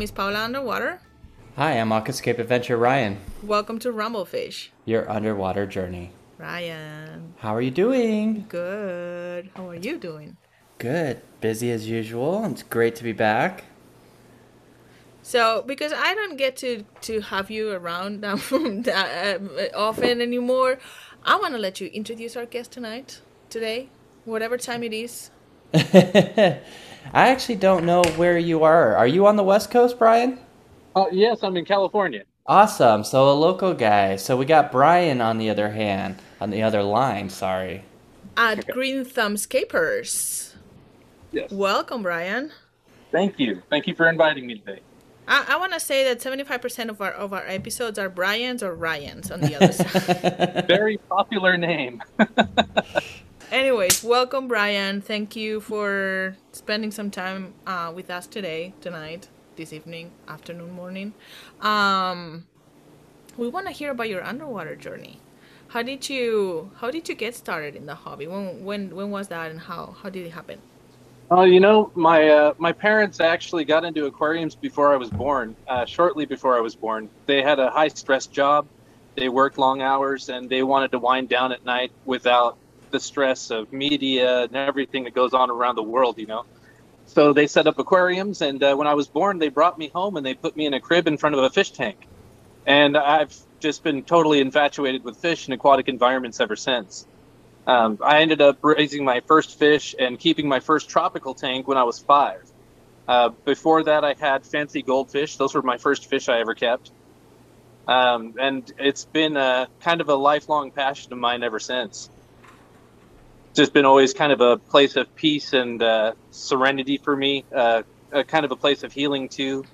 name is Paula Underwater. Hi, I'm Aquascape Adventure Ryan. Welcome to Rumblefish. Your underwater journey. Ryan. How are you doing? Good. How are you doing? Good. Busy as usual. It's great to be back. So, because I don't get to to have you around um, that, uh, often anymore, I want to let you introduce our guest tonight, today, whatever time it is. I actually don't know where you are. Are you on the West Coast, Brian? Uh, yes, I'm in California. Awesome. So a local guy. So we got Brian on the other hand, on the other line, sorry. At Green Thumb Scapers. Yes. Welcome, Brian. Thank you. Thank you for inviting me today. I, I want to say that 75% of our of our episodes are Brian's or Ryan's on the other side. Very popular name. Anyways, welcome, Brian. Thank you for spending some time uh, with us today, tonight, this evening, afternoon, morning. Um, we want to hear about your underwater journey. How did you How did you get started in the hobby? When when when was that, and how how did it happen? Oh, you know, my uh, my parents actually got into aquariums before I was born. Uh, shortly before I was born, they had a high stress job. They worked long hours, and they wanted to wind down at night without the stress of media and everything that goes on around the world. You know, so they set up aquariums, and uh, when I was born, they brought me home and they put me in a crib in front of a fish tank, and I've just been totally infatuated with fish and aquatic environments ever since. Um, I ended up raising my first fish and keeping my first tropical tank when I was five. Uh, before that, I had fancy goldfish. Those were my first fish I ever kept. Um, and it's been a, kind of a lifelong passion of mine ever since. Just been always kind of a place of peace and uh, serenity for me, uh, a kind of a place of healing too.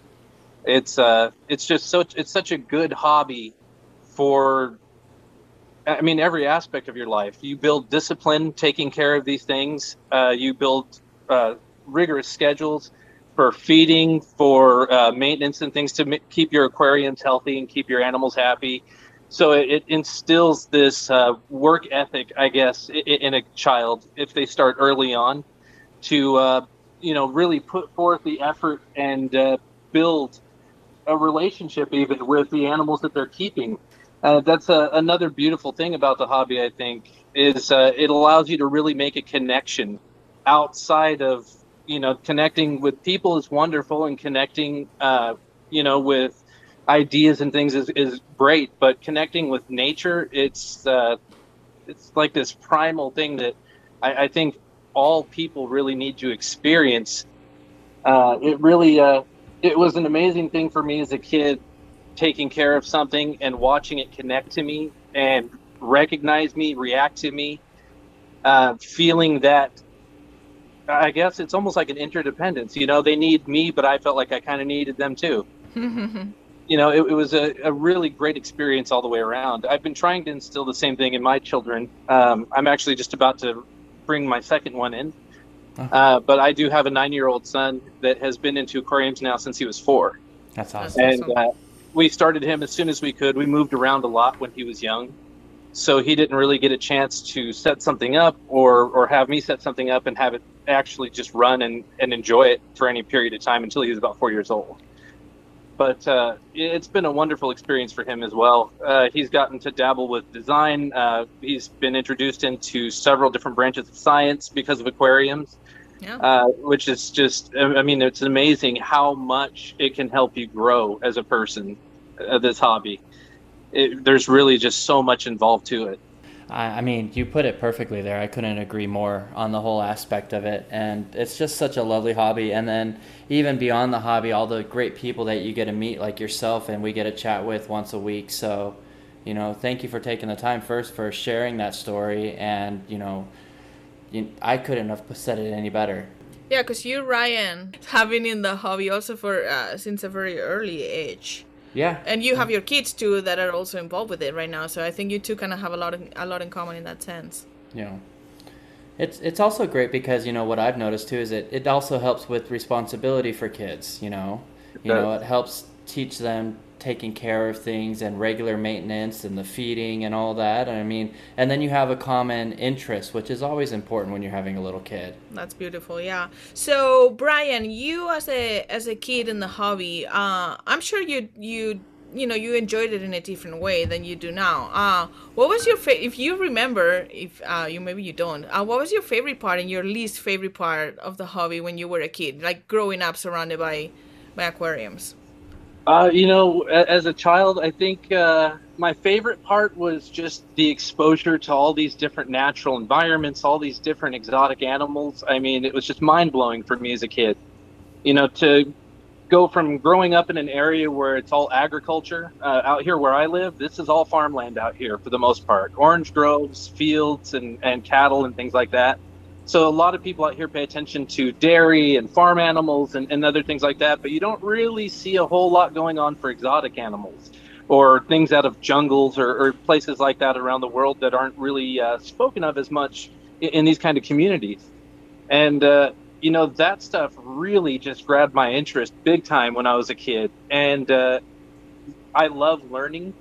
It's uh, it's just so it's such a good hobby for I mean, every aspect of your life. You build discipline, taking care of these things. Uh, you build uh, rigorous schedules for feeding, for uh, maintenance, and things to m- keep your aquariums healthy and keep your animals happy. So it, it instills this uh, work ethic, I guess, in, in, a child if they start early on, to uh, you know really put forth the effort and uh, build a relationship even with the animals that they're keeping uh, that's a, another beautiful thing about the hobby. I think is uh, it allows you to really make a connection outside of you know connecting with people is wonderful and connecting uh, you know with ideas and things is, is great but connecting with nature it's uh, it's like this primal thing that I, I think all people really need to experience uh, it really uh, it was an amazing thing for me as a kid taking care of something and watching it connect to me and recognize me, react to me, uh, feeling that I guess it's almost like an interdependence. You know, they need me, but I felt like I kind of needed them too. you know, it, it was a, a, really great experience all the way around. I've been trying to instill the same thing in my children. Um, I'm actually just about to bring my second one in. Uh, but I do have a nine year old son that has been into aquariums now since he was four. That's awesome. And uh, we started him as soon as we could. We moved around a lot when he was young, so he didn't really get a chance to set something up or or have me set something up and have it actually just run and, and enjoy it for any period of time until he was about four years old. But uh, it's been a wonderful experience for him as well. Uh, he's gotten to dabble with design. Uh, he's been introduced into several different branches of science because of aquariums. Yeah. Uh, which is just, I mean, it's amazing how much it can help you grow as a person of this hobby. It, there's really just so much involved to it. I, mean, you put it perfectly there. I couldn't agree more on the whole aspect of it. And it's just such a lovely hobby. And then, even beyond the hobby, all the great people that you get to meet, like yourself, and we get to chat with once a week. So, you know, thank you for taking the time first for sharing that story. And, you know, you, I couldn't have said it any better. Yeah, because you, Ryan, have been in the hobby also for uh, since a very early age. Yeah. And you have your kids too that are also involved with it right now. So I think you two kind of have a lot of, a lot in common in that sense. Yeah. It's it's also great because you know what I've noticed too is it it also helps with responsibility for kids. You know, you know it helps teach them taking care of things and regular maintenance and the feeding and all that. I mean, and then you have a common interest, which is always important when you're having a little kid. That's beautiful. Yeah. So, Brian, you as a as a kid in the hobby, uh, I'm sure you you you know you enjoyed it in a different way than you do now. Uh, what was your fa- if you remember if uh, you maybe you don't uh, what was your favorite part and your least favorite part of the hobby when you were a kid, like growing up surrounded by by aquariums? Uh, you know, as a child, I think uh, my favorite part was just the exposure to all these different natural environments, all these different exotic animals. I mean, it was just mind blowing for me as a kid. You know, to go from growing up in an area where it's all agriculture uh, out here where I live, this is all farmland out here for the most part orange groves, fields, and, and cattle and things like that. So a lot of people out here pay attention to dairy and farm animals and, and other things like that, but you don't really see a whole lot going on for exotic animals or things out of jungles or, or places like that around the world that aren't really uh, spoken of as much in, in, these kind of communities. And uh, you know that stuff really just grabbed my interest big time when I was a kid, and uh, I love learning.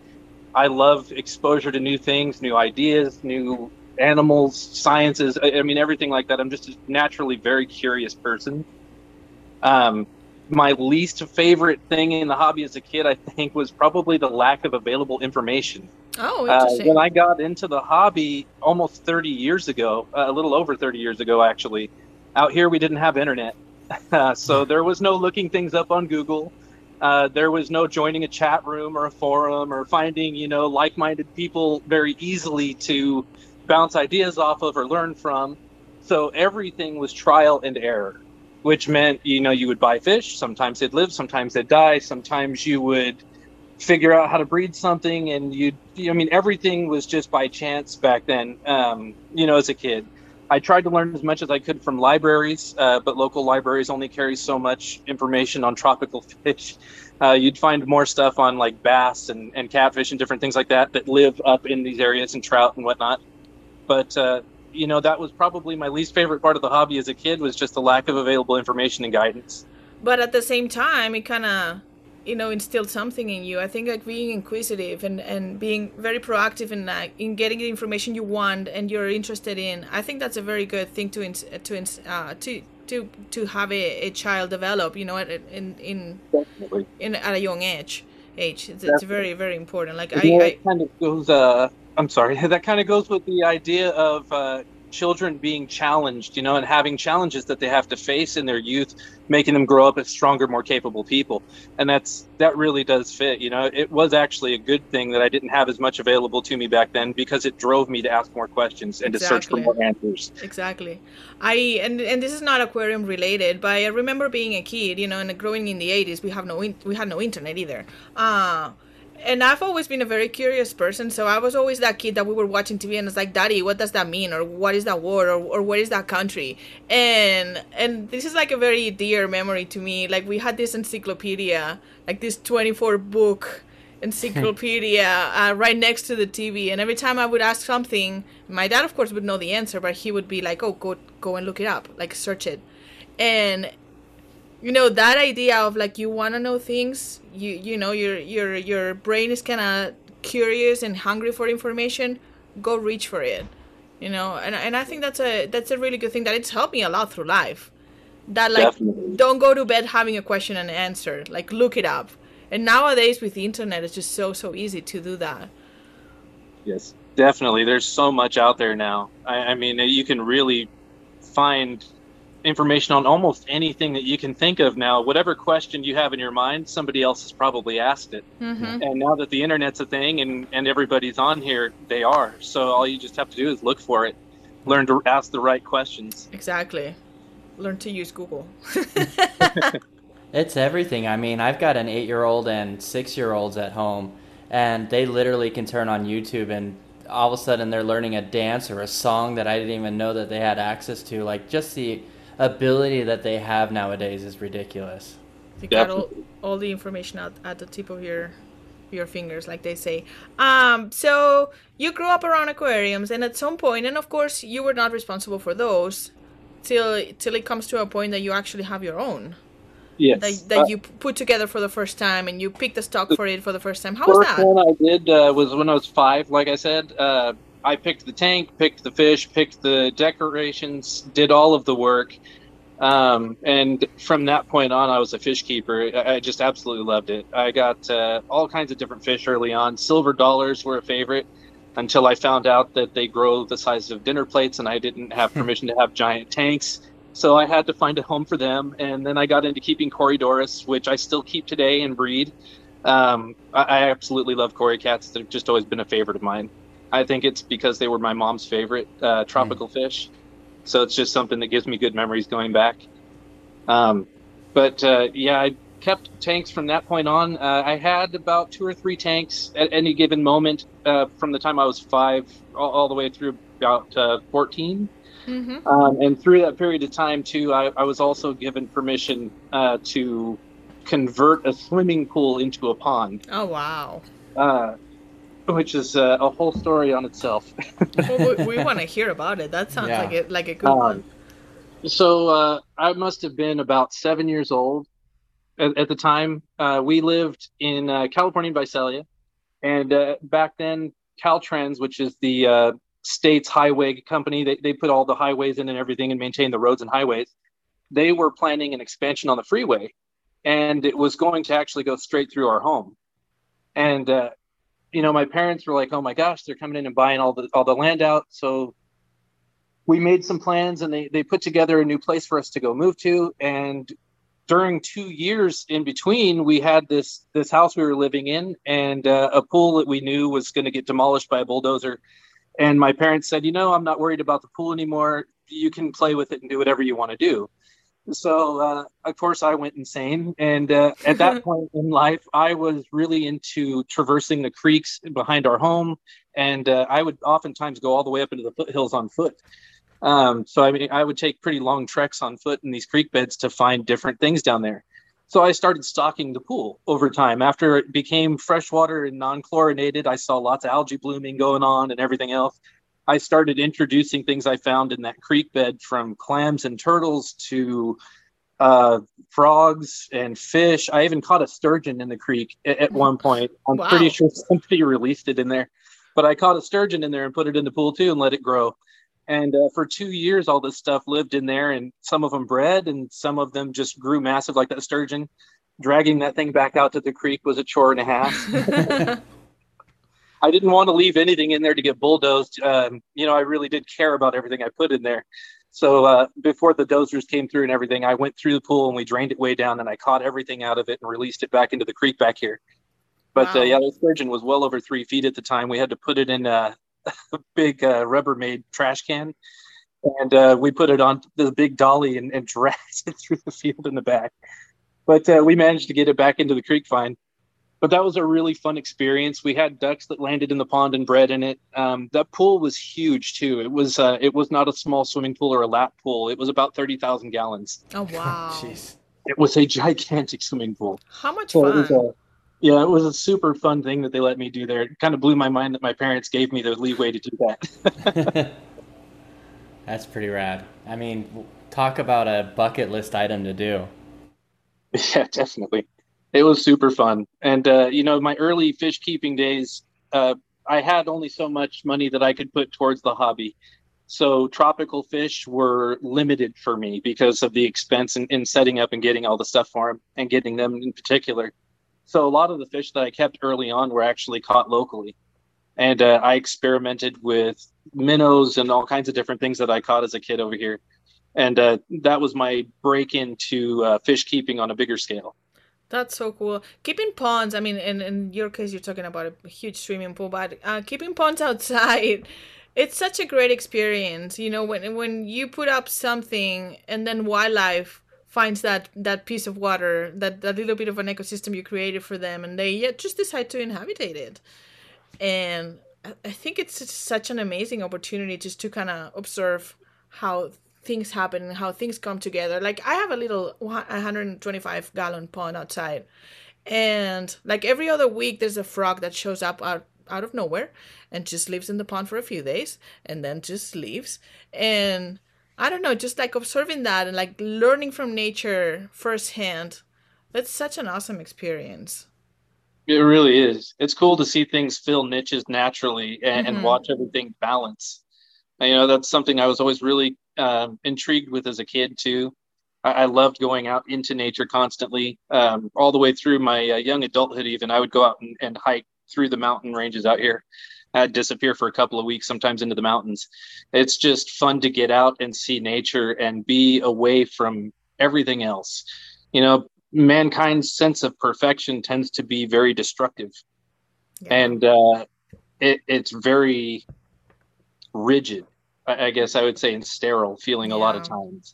I love exposure to new things, new ideas, new animals, sciences. I, I mean, everything like that. I'm just a naturally very curious person. Um, my least favorite thing in the hobby as a kid, I think, was probably the lack of available information. Oh, interesting. Uh, when I got into the hobby almost 30 years ago, uh, a little over 30 years ago, actually, out here, we didn't have internet, uh, so there was no looking things up on Google. Uh, there was no joining a chat room or a forum or finding, you know, like-minded people very easily to bounce ideas off of or learn from. So everything was trial and error, which meant, you know, you would buy fish. Sometimes they'd live, sometimes they'd die. Sometimes you would figure out how to breed something, and you, I mean, everything was just by chance back then. Um, you know, as a kid. I tried to learn as much as I could from libraries, uh, but local libraries only carry so much information on tropical fish. Uh, you'd find more stuff on like bass and, and catfish and different things like that that live up in these areas and trout and whatnot. But uh, you know that was probably my least favorite part of the hobby as a kid was just the lack of available information and guidance. But at the same time, it kind of you know instilled something in you i think like being inquisitive and and being very proactive in like in getting the information you want and you're interested in i think that's a very good thing to ins- to ins- uh, to to to have a, a child develop you know in in Definitely. in at a young age age it's, it's very very important like I, I kind of goes uh i'm sorry that kind of goes with the idea of uh children being challenged, you know, and having challenges that they have to face in their youth, making them grow up as stronger, more capable people. And that's that really does fit. You know, it was actually a good thing that I didn't have as much available to me back then because it drove me to ask more questions and exactly. to search for more answers. Exactly. I and and this is not aquarium related, but I remember being a kid, you know, and growing in the 80s, we have no we had no internet either. Uh and I've always been a very curious person, so I was always that kid that we were watching TV and it's like, Daddy, what does that mean, or what is that word, or, or where is that country? And and this is like a very dear memory to me. Like we had this encyclopedia, like this twenty four book encyclopedia uh, right next to the TV, and every time I would ask something, my dad of course would know the answer, but he would be like, "Oh, go go and look it up, like search it," and you know that idea of like you want to know things you you know your your your brain is kind of curious and hungry for information go reach for it you know? And, and i think that's a that's a really good thing that it's helped me a lot through life. That like Definitely. don't go to bed having a question and answer like look it up. And nowadays with the internet it's just so so easy to do that. Yes definitely. There's so much out there now. I, I mean you can really find information on almost anything that you can think of now. Whatever question you have in your mind, somebody else has probably asked it. Mm-hmm. And now that the internet's a thing and, and everybody's on here, they are. So all you just have to do is look for it, learn to ask the right questions. Exactly. Learn to use Google. it's everything. I mean, I've got an eight year old and six year olds at home, and they literally can turn on YouTube and all of a sudden they're learning a dance or a song that I didn't even know that they had access to. Like just the ability that they have nowadays is ridiculous. You got all, all the information at, at the tip of your your fingers, like they say. Um, so you grew up around aquariums, and at some point, and of course, you were not responsible for those till till it comes to a point that you actually have your own. Yes. that, that Uh, you put together for the first time and you picked the stock for it for the first time. How was that? First that? one I did uh, was when I was five. Like I said, uh, I picked the tank, picked the fish, picked the decorations, did all of the work, um, and from that point on, I was a fish keeper. I, I just absolutely loved it. I got uh, all kinds of different fish early on. Silver dollars were a favorite until I found out that they grow the size of dinner plates, and I didn't have permission to have giant tanks. So I had to find a home for them, and then I got into keeping Corydoras, which I still keep today and breed. Um, I, I absolutely love Cory cats. They've just always been a favorite of mine. I think it's because they were my mom's favorite uh, tropical fish, so it's just something that gives me good memories going back. Um, but uh, yeah, I kept tanks from that point on. Uh, I had about two or three tanks at any given moment uh, from the time I was five all, all the way through about uh, 14. Mm-hmm. Um, and through that period of time, too, I, I was also given permission uh, to convert a swimming pool into a pond, Oh wow. uh, which is uh, a whole story on itself. Well, we, we want to hear about it. That sounds Yeah. like it like a good Um, one. So uh, I must have been about seven years old at, at the time. Uh, we lived in uh, California, Visalia, and uh, back then, Caltrans, which is the uh, state's highway company, they, they put all the highways in and everything and maintain the roads and highways. They were planning an expansion on the freeway, and it was going to actually go straight through our home. And uh, you know, my parents were like, "Oh my gosh, they're coming in and buying all the all the land out." So we made some plans and they, they put together a new place for us to go move to. And during two years in between we had this this house we were living in and uh, a pool that we knew was going to get demolished by a bulldozer. And my parents said you know i'm not worried about the pool anymore. You can play with it and do whatever you want to do so uh, of course i went insane and uh, at that point in life i was really into traversing the creeks behind our home and uh, i would oftentimes go all the way up into the foothills on foot um, so I mean, I would take pretty long treks on foot in these creek beds to find different things down there. So I started stocking the pool over time. After it became freshwater and non-chlorinated, I saw lots of algae blooming going on and everything else. I started introducing things I found in that creek bed, from clams and turtles to uh, frogs and fish. I even caught a sturgeon in the creek at, at one point. I'm Wow. pretty sure somebody released it in there, but I caught a sturgeon in there and put it in the pool too and let it grow. And uh, for two years, all this stuff lived in there, and some of them bred, and some of them just grew massive, like that sturgeon. Dragging that thing back out to the creek was a chore and a half. I didn't want to leave anything in there to get bulldozed. Um, you know, I really did care about everything I put in there. So uh, before the dozers came through and everything, I went through the pool and we drained it way down, and I caught everything out of it and released it back into the creek back here. But Wow. uh, yeah, the sturgeon was well over three feet at the time. We had to put it in a, a big uh, Rubbermaid trash can, and uh, we put it on the big dolly and, and dragged it through the field in the back. But uh, we managed to get it back into the creek fine. But that was a really fun experience. We had ducks that landed in the pond and bred in it. Um, that pool was huge too. It was uh, it was not a small swimming pool or a lap pool. It was about thirty thousand gallons. oh wow. Jeez. It was a gigantic swimming pool. How much So it fun. was a, yeah, it was a super fun thing that they let me do there. It kind of blew my mind that my parents gave me the leeway to do that. That's pretty rad. I mean, talk about a bucket list item to do. Yeah, definitely. It was super fun. And, uh, you know, my early fish keeping days, uh, I had only so much money that I could put towards the hobby. So tropical fish were limited for me because of the expense in, in setting up and getting all the stuff for them and getting them in particular. So a lot of the fish that I kept early on were actually caught locally. And uh, I experimented with minnows and all kinds of different things that I caught as a kid over here. And uh, that was my break into uh, fish keeping on a bigger scale. That's so cool. Keeping ponds, I mean, in, in your case, you're talking about a huge swimming pool, but uh, keeping ponds outside, it's such a great experience. You know, when when you put up something and then wildlife finds that that piece of water, that that little bit of an ecosystem you created for them, and they yeah, just decide to inhabit it. And I- I think it's such an amazing opportunity just to kind of observe how things happen and how things come together. Like I have a little 125 gallon pond outside, and like every other week, there's a frog that shows up out out of nowhere and just lives in the pond for a few days and then just leaves. And I don't know, just like observing that and like learning from nature firsthand That's such an awesome experience. It really is. It's cool to see things fill niches naturally and, mm-hmm. and watch everything balance. And, you know, that's something I was always really um, intrigued with as a kid too. I, I loved going out into nature constantly, um, all the way through my uh, young adulthood. Even I would go out and, and hike through the mountain ranges out here. I'd disappear for a couple of weeks, sometimes into the mountains. It's just fun to get out and see nature and be away from everything else. You know, mankind's sense of perfection tends to be very destructive, yeah. and uh, it, it's very rigid. I guess I would say, and sterile feeling yeah. a lot of times.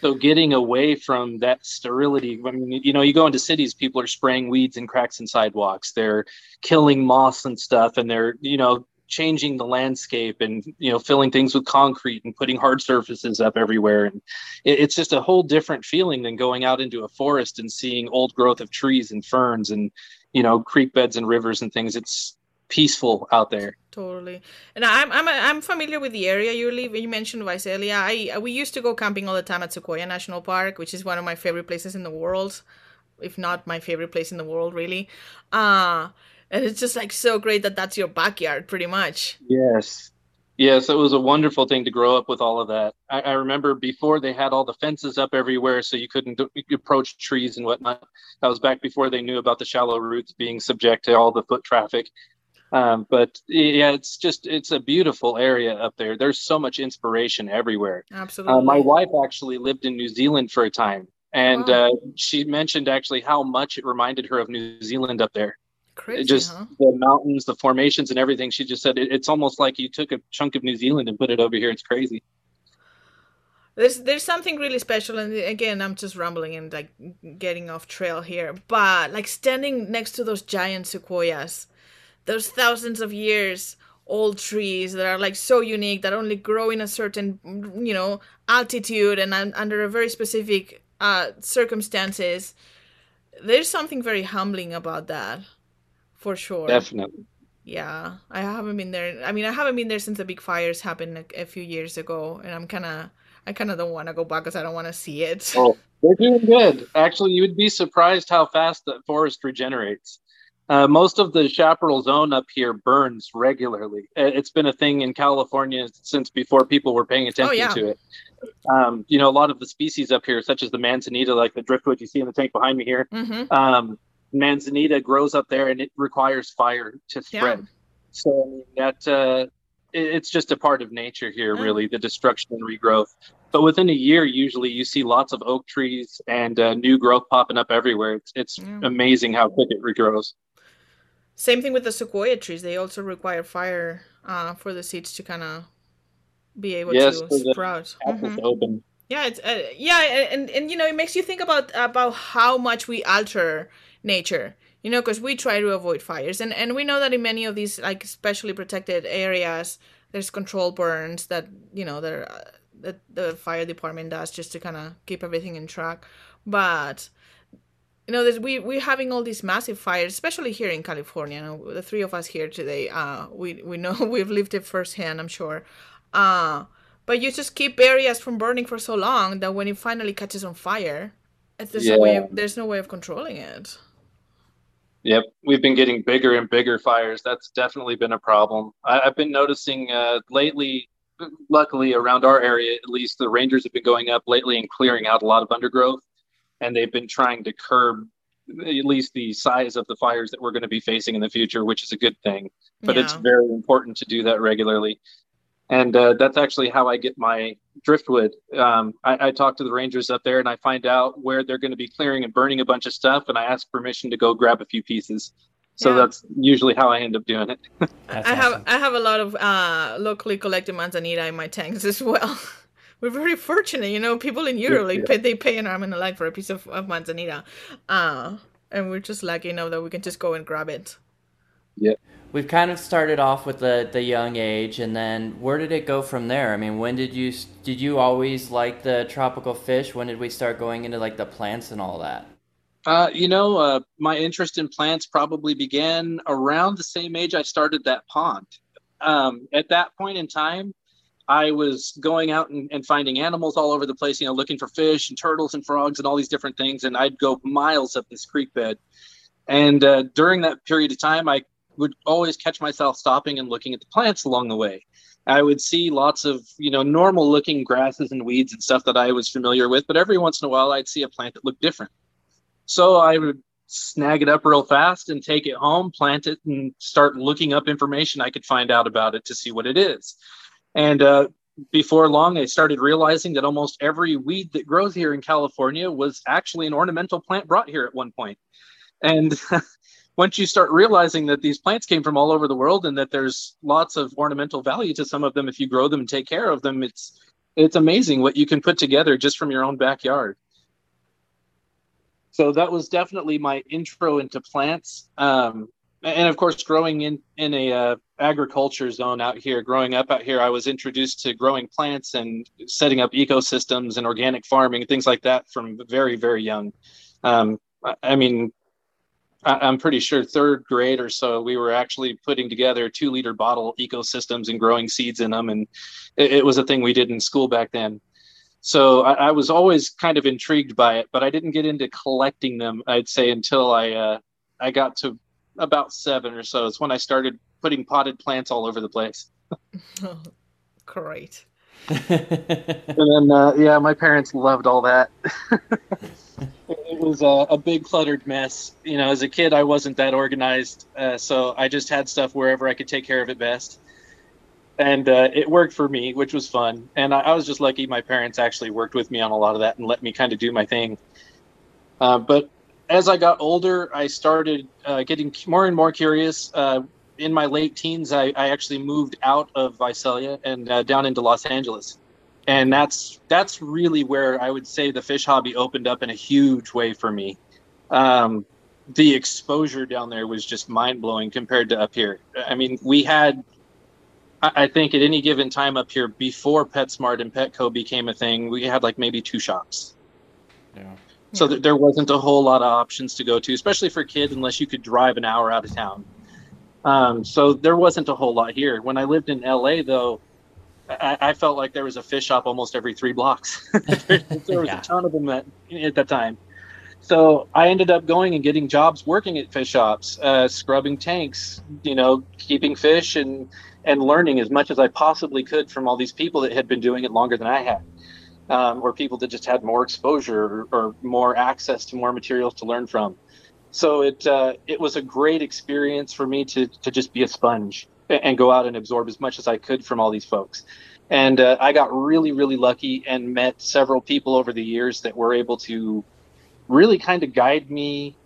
So getting away from that sterility. I mean, you know, you go into cities, people are spraying weeds and cracks in sidewalks. They're killing moss and stuff, and they're you know changing the landscape and you know filling things with concrete and putting hard surfaces up everywhere and it, it's just a whole different feeling than going out into a forest and seeing old growth of trees and ferns and you know creek beds and rivers and things it's peaceful out there. Totally. And i'm i'm i'm familiar with the area you live you mentioned visalia. I we used to go camping all the time at sequoia national park which is one of my favorite places in the world if not my favorite place in the world really. Uh and it's just like so great that that's your backyard pretty much. Yes. Yes it was a wonderful thing to grow up with all of that. I, I remember before they had all the fences up everywhere so you couldn't approach trees and whatnot. That was back before they knew about the shallow roots being subject to all the foot traffic um, but yeah it's just it's a beautiful area up there there's so much inspiration everywhere absolutely uh, my wife actually lived in new zealand for a time and wow. uh, she mentioned actually how much it reminded her of new zealand up there Crazy, just huh? the mountains, the formations, and everything. She just said it, it's almost like you took a chunk of New Zealand and put it over here. It's crazy. There's there's something really special, and again, I'm just rambling and like getting off trail here. But like standing next to those giant sequoias, those thousands of years old trees that are like so unique that only grow in a certain you know altitude and under a very specific uh, circumstances. There's something very humbling about that for sure. Definitely. Yeah, I haven't been there. I mean, I haven't been there since the big fires happened a, a few years ago, and I'm kind of, I kind of don't want to go back because I don't want to see it. Oh, they're doing good. Actually, you would be surprised how fast the forest regenerates. Uh, most of the chaparral zone up here burns regularly. It's been a thing in California since before people were paying attention oh, yeah. to it. Um, you know, a lot of the species up here, such as the manzanita, like the driftwood you see in the tank behind me here, mm-hmm. um, manzanita grows up there and it requires fire to spread. Yeah. So I mean, that uh, it's just a part of nature here, yeah. really, the destruction and regrowth. But within a year, usually you see lots of oak trees and uh, new growth popping up everywhere. It's, it's yeah. amazing how quick it regrows. Same thing with the sequoia trees. They also require fire uh, for the seeds to kind of be able yes, to sprout. Mm-hmm. Open. Yeah, it's uh, yeah, and and you know it makes you think about about how much we alter nature you know because we try to avoid fires and and we know that in many of these like specially protected areas there's control burns that you know that, uh, that the fire department does just to kind of keep everything in track but you know, there's, we we're having all these massive fires, especially here in California. You know, the three of us here today, uh, we we know we've lived it firsthand. I'm sure, uh, but you just keep areas from burning for so long that when it finally catches on fire, there's yeah. no way of, there's no way of controlling it. Yep, we've been getting bigger and bigger fires. That's definitely been a problem. I, have been noticing uh, lately, luckily around our area at least, the rangers have been going up lately and clearing out a lot of undergrowth, and they've been trying to curb at least the size of the fires that we're going to be facing in the future, which is a good thing. But yeah. it's very important to do that regularly and uh, that's actually how I get my driftwood. Um, I, I, talk to the rangers up there, and I find out where they're going to be clearing and burning a bunch of stuff, and I ask permission to go grab a few pieces. So yeah. that's usually how I end up doing it. I have I have a lot of uh, locally collected manzanita in my tanks as well. We're very fortunate, you know. People in Europe like, pay, they pay an arm and a leg for a piece of, of manzanita, uh, and we're just lucky enough that we can just go and grab it. Yeah we've kind of started off with the the young age, and then where did it go from there? I mean, when did you did you always like the tropical fish? When did we start going into like the plants and all that? Uh, you know, uh, my interest in plants probably began around the same age I started that pond. Um, at that point in time, I was going out and, and, finding animals all over the place, you know, looking for fish and turtles and frogs and all these different things. And I'd go miles up this creek bed. And uh, during that period of time, I would always catch myself stopping and looking at the plants along the way. I would see lots of, you know, normal looking grasses and weeds and stuff that I was familiar with, but every once in a while I'd see a plant that looked different. So I would snag it up real fast and take it home, plant it, and start looking up information I could find out about it to see what it is. And uh, before long, I started realizing that almost every weed that grows here in California was actually an ornamental plant brought here at one point. And once you start realizing that these plants came from all over the world and that there's lots of ornamental value to some of them if you grow them and take care of them, it's it's amazing what you can put together just from your own backyard. So that was definitely my intro into plants. Um, and of course, growing in in a uh, agriculture zone out here, growing up out here, I was introduced to growing plants and setting up ecosystems and organic farming, and things like that, from very very young. Um, I mean, I'm pretty sure third grade or so, we were actually putting together two liter bottle ecosystems and growing seeds in them. And it, it was a thing we did in school back then. So I, I, was always kind of intrigued by it, but I didn't get into collecting them, I'd say, until I, uh, I got to about seven or so. It's when I started putting potted plants all over the place. oh, great. and then, uh, yeah, my parents loved all that. it was a, a, big cluttered mess. You know, as a kid, I wasn't that organized, uh, so I just had stuff wherever I could take care of it best, and uh, it worked for me, which was fun. And I, I, was just lucky my parents actually worked with me on a lot of that and let me kind of do my thing. Uh, but as I got older, I started uh, getting more and more curious. Uh, in my late teens, I, I, actually moved out of Visalia and uh, down into Los Angeles and that's that's really where I would say the fish hobby opened up in a huge way for me. Um, the exposure down there was just mind blowing compared to up here. I mean, we had, I think, at any given time up here before PetSmart and Petco became a thing, we had like maybe two shops. Yeah. So th- there wasn't a whole lot of options to go to, especially for kids, unless you could drive an hour out of town. Um, so there wasn't a whole lot here. When I lived in LA, though, I, I, felt like there was a fish shop almost every three blocks. there, there, was yeah. a ton of them at, at that time. So I ended up going and getting jobs working at fish shops, uh, scrubbing tanks, you know, keeping fish and and learning as much as I possibly could from all these people that had been doing it longer than I had, um, or people that just had more exposure or, or, more access to more materials to learn from. So it uh, it was a great experience for me to to just be a sponge and go out and absorb as much as I could from all these folks. And uh, I got really, really lucky and met several people over the years that were able to really kind of guide me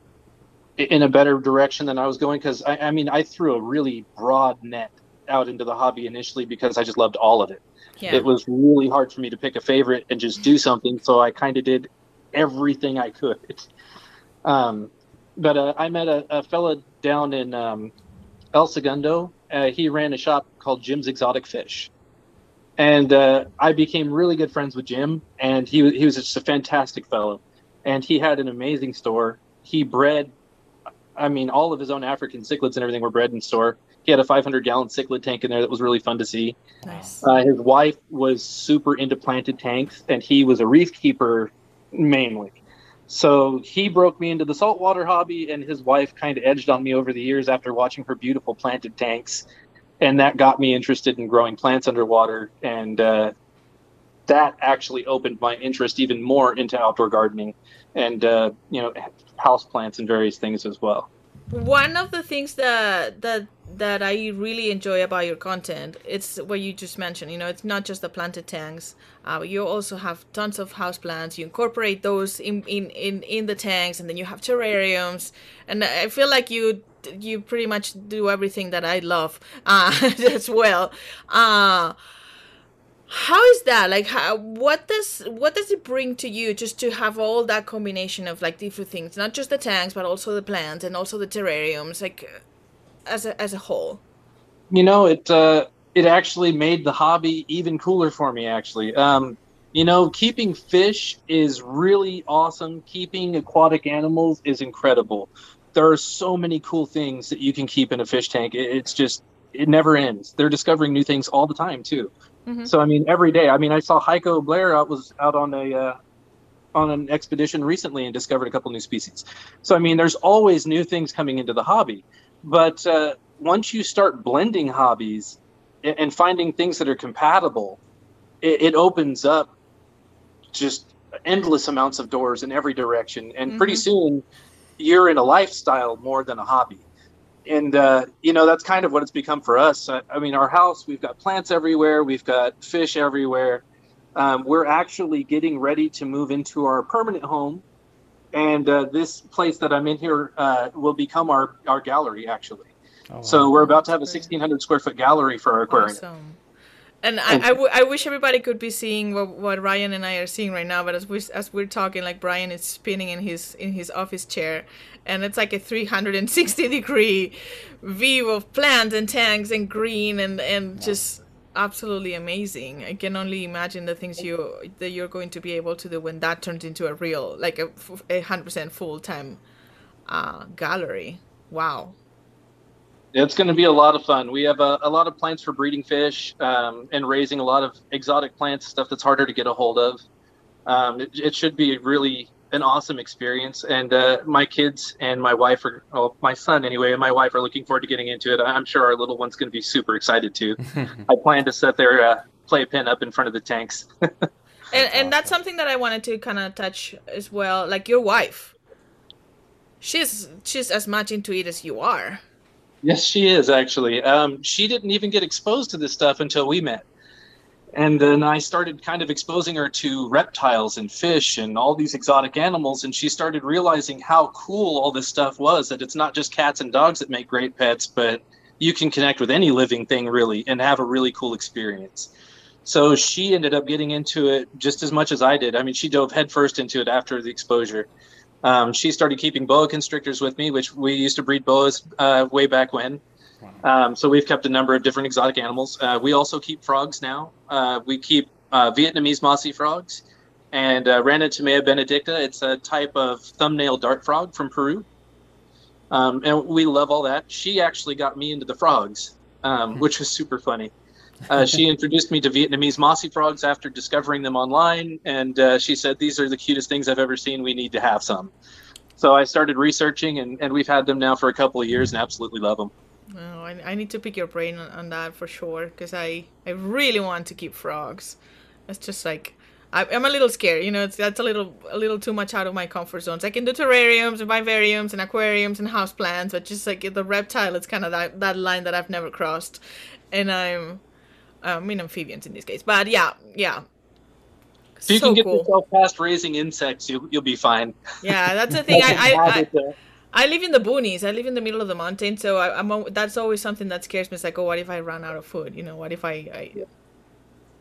in a better direction than I was going. Because I, I mean, I threw a really broad net out into the hobby initially because I just loved all of it. Yeah. It was really hard for me to pick a favorite and just do something. So I kind of did everything I could. Um, but uh, I met a, a fella down in um, El Segundo uh, he ran a shop called Jim's Exotic Fish. And uh, I became really good friends with Jim, and he, he was just a fantastic fellow. And he had an amazing store. He bred, I mean, all of his own African cichlids and everything were bred in store. He had a 500 gallon cichlid tank in there that was really fun to see. Nice. Uh, his wife was super into planted tanks, and he was a reef keeper mainly. So he broke me into the saltwater hobby, and his wife kind of edged on me over the years after watching her beautiful planted tanks. And that got me interested in growing plants underwater. And uh, that actually opened my interest even more into outdoor gardening and, uh, you know, house plants and various things as well. One of the things that, that that I really enjoy about your content. It's what you just mentioned. You know, it's not just the planted tanks. Uh, you also have tons of house plants. You incorporate those in, in, in, in the tanks, and then you have terrariums. And I feel like you you pretty much do everything that I love uh, as well. Uh, how is that like how, what does what does it bring to you just to have all that combination of like different things not just the tanks but also the plants and also the terrariums like as a as a whole? You know, it uh, it actually made the hobby even cooler for me. Actually, um, you know, keeping fish is really awesome. Keeping aquatic animals is incredible. There are so many cool things that you can keep in a fish tank. It's just it never ends. They're discovering new things all the time too. Mm-hmm. So I mean, every day. I mean, I saw Heiko Bleher out was out on a uh, on an expedition recently and discovered a couple new species. So I mean, there's always new things coming into the hobby. But uh, once you start blending hobbies and finding things that are compatible, it, it opens up just endless amounts of doors in every direction. And mm-hmm. pretty soon, you're in a lifestyle more than a hobby. And uh, you know that's kind of what it's become for us. I, I, mean, our house, we've got plants everywhere, we've got fish everywhere. Um, we're actually getting ready to move into our permanent home, and uh, this place that I'm in here uh, will become our our gallery actually. Oh, wow. So we're about to have a 1,600 square foot gallery for our aquarium. Awesome. And I, I, w- I wish everybody could be seeing what, what Ryan and I are seeing right now. But as we as we're talking, like Brian is spinning in his in his office chair, and it's like a 360 degree view of plants and tanks and green and and just absolutely amazing. I can only imagine the things you that you're going to be able to do when that turns into a real like a hundred percent full time uh, gallery. Wow. It's going to be a lot of fun. We have a, a lot of plants for breeding fish um, and raising a lot of exotic plants, stuff that's harder to get a hold of. Um, it, it, should be really an awesome experience. And uh, my kids and my wife are, well, my son anyway, and my wife are looking forward to getting into it. I'm sure our little one's going to be super excited too. I plan to set their uh, playpen up in front of the tanks. and, and that's something that I wanted to kind of touch as well. Like your wife, she's she's as much into it as you are. Yes, she is actually. Um, she didn't even get exposed to this stuff until we met. And then I started kind of exposing her to reptiles and fish and all these exotic animals. And she started realizing how cool all this stuff was that it's not just cats and dogs that make great pets, but you can connect with any living thing really and have a really cool experience. So she ended up getting into it just as much as I did. I mean, she dove headfirst into it after the exposure. Um, she started keeping boa constrictors with me, which we used to breed boas uh, way back when. Um, so we've kept a number of different exotic animals. Uh, we also keep frogs now. Uh, we keep uh, Vietnamese mossy frogs and uh, benedicta. It's a type of thumbnail dart frog from Peru. Um, and we love all that. She actually got me into the frogs, um, hmm. which was super funny. Uh, she introduced me to Vietnamese mossy frogs after discovering them online, and uh, she said, These are the cutest things I've ever seen. We need to have some. So I started researching, and, and we've had them now for a couple of years and absolutely love them. Oh, I, I need to pick your brain on, on that for sure, because I, I really want to keep frogs. It's just like. I, am a little scared, you know. It's that's a little a little too much out of my comfort zones. I can do terrariums and vivariums and aquariums and house plants, but just like the reptile, it's kind of that that line that I've never crossed, and I'm I mean amphibians in this case, but yeah, yeah. If you so can get cool. yourself past raising insects, you, you'll be fine. Yeah, that's the thing. I, I, I, I, live in the boonies. I live in the middle of the mountain, so I, am that's always something that scares me. It's like, oh, what if I run out of food? You know, what if I? I yeah.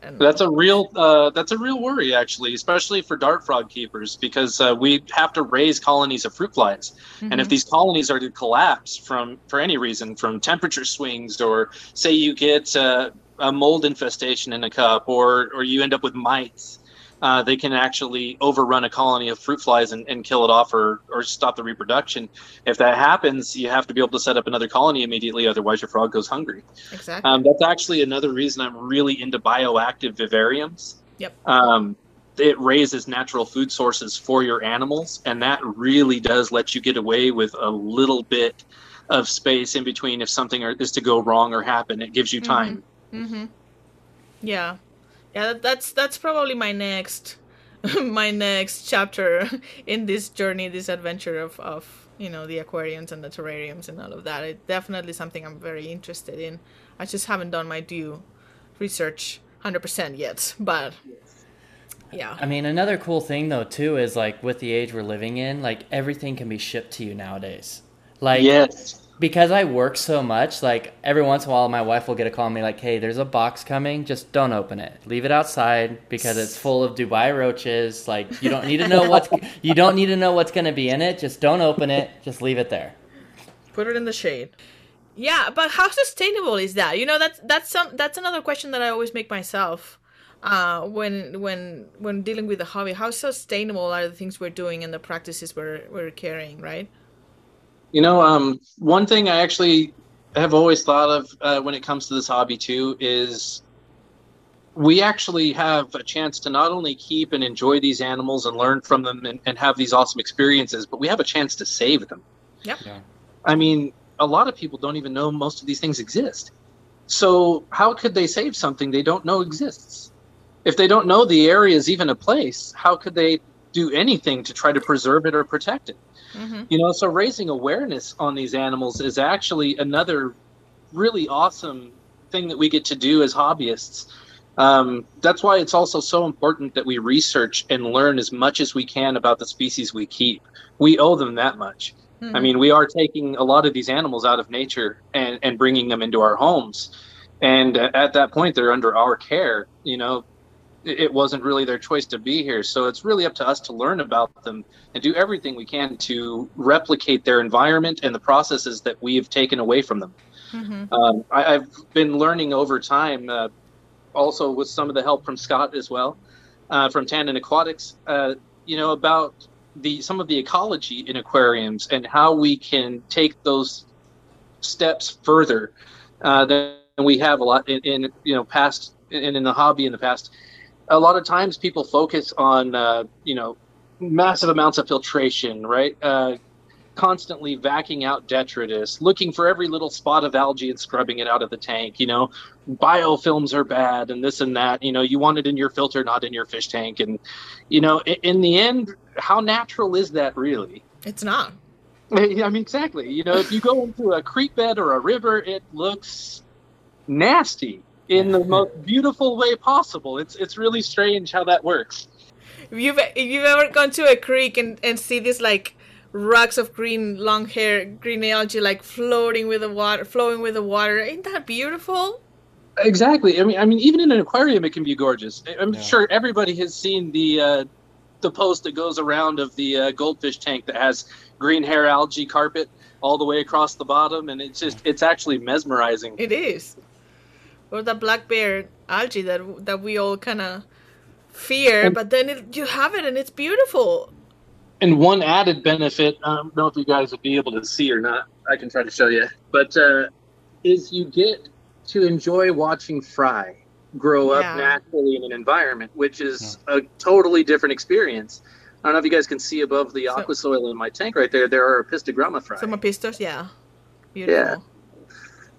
That's a real uh, that's a real worry actually, especially for dart frog keepers because uh, we have to raise colonies of fruit flies, mm-hmm. and if mm-hmm. these colonies are to collapse from for any reason, from temperature swings or say you get uh, a mold infestation in a cup or or you end up with mites uh, they can actually overrun a colony of fruit flies and, and kill it off or, or stop the reproduction. If that happens, you have to be able to set up another colony immediately, otherwise your frog goes hungry. Exactly. Um, that's actually another reason I'm really into bioactive vivariums. Yep. Um, it raises natural food sources for your animals, and that really does let you get away with a little bit of space in between if something is to go wrong or happen. It gives you mm-hmm. time. Mm-hmm. Yeah, yeah. That's that's probably my next my next chapter in this journey, this adventure of of you know the aquariums and the terrariums and all of that. It's definitely something I'm very interested in. I just haven't done my due research 100% yet, but yeah. I mean, another cool thing though too is like with the age we're living in, like everything can be shipped to you nowadays. Like yes because I work so much, like every once in a while, my wife will get a call me like, "Hey, there's a box coming. Just don't open it. Leave it outside because it's full of Dubia roaches. Like you don't need to know what's you don't need to know what's going to be in it. Just don't open it. Just leave it there. Put it in the shade." Yeah, but how sustainable is that? You know, that's that's some that's another question that I always make myself uh, when when when dealing with the hobby. How sustainable are the things we're doing and the practices we're we're carrying, right? You know, um, one thing I actually have always thought of uh, when it comes to this hobby too is we actually have a chance to not only keep and enjoy these animals and learn from them and, and have these awesome experiences, but we have a chance to save them. Yep. Yeah. I mean, a lot of people don't even know most of these things exist. So, how could they save something they don't know exists? If they don't know the area is even a place, how could they do anything to try to preserve it or protect it? hmm You know, so raising awareness on these animals is actually another really awesome thing that we get to do as hobbyists. Um, that's why it's also so important that we research and learn as much as we can about the species we keep. We owe them that much. I mean, we are taking a lot of these animals out of nature and, and bringing them into our homes. And uh, at that point, they're under our care. You know, it wasn't really their choice to be here. So it's really up to us to learn about them and do everything we can to replicate their environment and the processes that we have taken away from them. hmm Um, I, I've been learning over time, uh, also with some of the help from Scott as well, uh, from Tannin Aquatics, uh, you know, about the some of the ecology in aquariums and how we can take those steps further uh, than we have a lot in, in you know past in, in the hobby in the past. A lot of times people focus on uh, you know massive amounts of filtration, right? Uh, constantly vacuuming out detritus, looking for every little spot of algae and scrubbing it out of the tank. You know, biofilms are bad and this and that. You know, you want it in your filter, not in your fish tank. And, you know, in, in the end, how natural is that really? It's not. I mean, exactly. You know, if you go into a creek bed or a river, it looks nasty in the most beautiful way possible. It's it's really strange how that works. If you've if you've ever gone to a creek and and see this like rocks of green long hair green algae like floating with the water flowing with the water ain't that beautiful Exactly. I mean, I mean, even in an aquarium, it can be gorgeous. I- I'm Yeah. sure everybody has seen the uh, the post that goes around of the uh, goldfish tank that has green hair algae carpet all the way across the bottom, and it's just it's actually mesmerizing. it is or the black beard algae that that we all kind of fear And- but then it, you have it and it's beautiful And one added benefit, I don't know if you guys will be able to see or not. I can try to show you, but uh, is you get to enjoy watching fry grow Yeah. up naturally in an environment, which is a totally different experience. I don't know if you guys can see above the So- aqua soil in my tank right there. There are pistogramma fry, some pistos yeah beautiful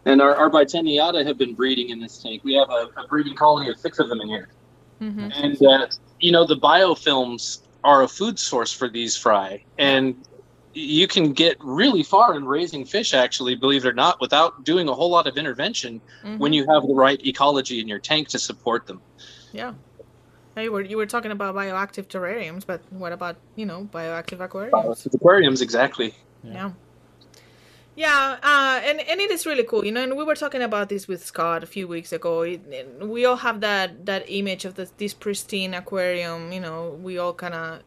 and our, our Bitaeniata have been breeding in this tank. We have a, a breeding colony of six of them in here. hmm and uh, you know the biofilms are a food source for these fry and you can get really far in raising fish actually believe it or not without doing a whole lot of intervention Mm-hmm. when you have the right ecology in your tank to support them yeah Hey, you were you were talking about bioactive terrariums, but what about you know bioactive aquariums? aquariums exactly Yeah. Yeah, uh, and and it is really cool, you know. And we were talking about this with Scott a few weeks ago. It, it- we all have that that image of this, this pristine aquarium, you know. We all kind of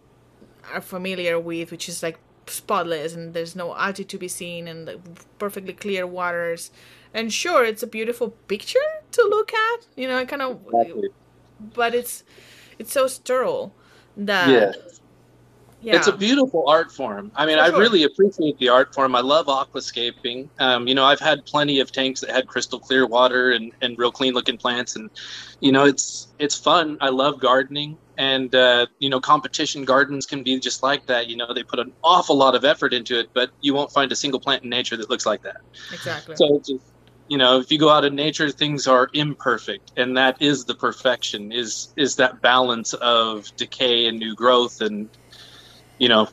are familiar with, which is like spotless and there's no algae to be seen and like, perfectly clear waters. And sure, it's a beautiful picture to look at, you know. Kind of, but it's it's so sterile that Yeah. Yeah, It's a beautiful art form. I mean, For I really appreciate the art form. I love aquascaping. Um, you know, I've had plenty of tanks that had crystal clear water and, and real clean looking plants, and you know, it's it's fun. I love gardening, and uh, you know, competition gardens can be just like that. You know, they put an awful lot of effort into it, but you won't find a single plant in nature that looks like that. exactly. So you know, if you go out in nature, things are imperfect, and that is the perfection. Is is that balance of decay and new growth, and you know,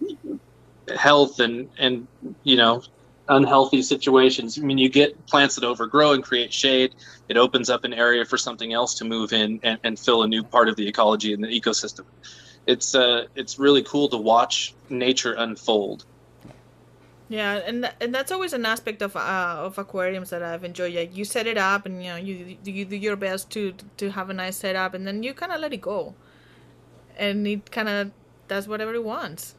health and and you know, unhealthy situations. I mean, you get plants that overgrow and create shade. It opens up an area for something else to move in and, and fill a new part of the ecology and the ecosystem. It's uh, it's really cool to watch nature unfold. Yeah, and and that's always an aspect of uh, of aquariums that I've enjoyed. Like you set it up, and you know you you do your best to to have a nice setup, and then you kind of let it go, and it kind of does whatever it wants.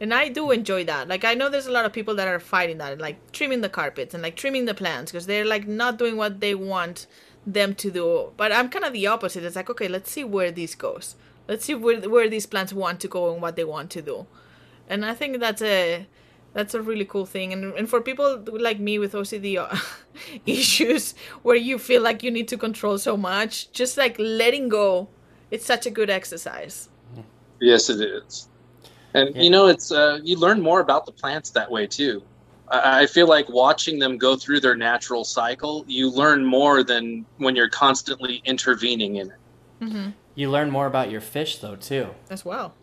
And I do enjoy that. Like I know there's a lot of people that are fighting that, like trimming the carpets and like trimming the plants because they're like not doing what they want them to do. But I'm kind of the opposite. It's like okay, let's see where this goes. Let's see where where these plants want to go and what they want to do. And I think that's a that's a really cool thing and, and for people like me with ocd issues where you feel like you need to control so much just like letting go it's such a good exercise yes it is and yeah. you know it's uh, you learn more about the plants that way too I feel like watching them go through their natural cycle, you learn more than when you're constantly intervening in it. Mm-hmm. You learn more about your fish, though, too. As well.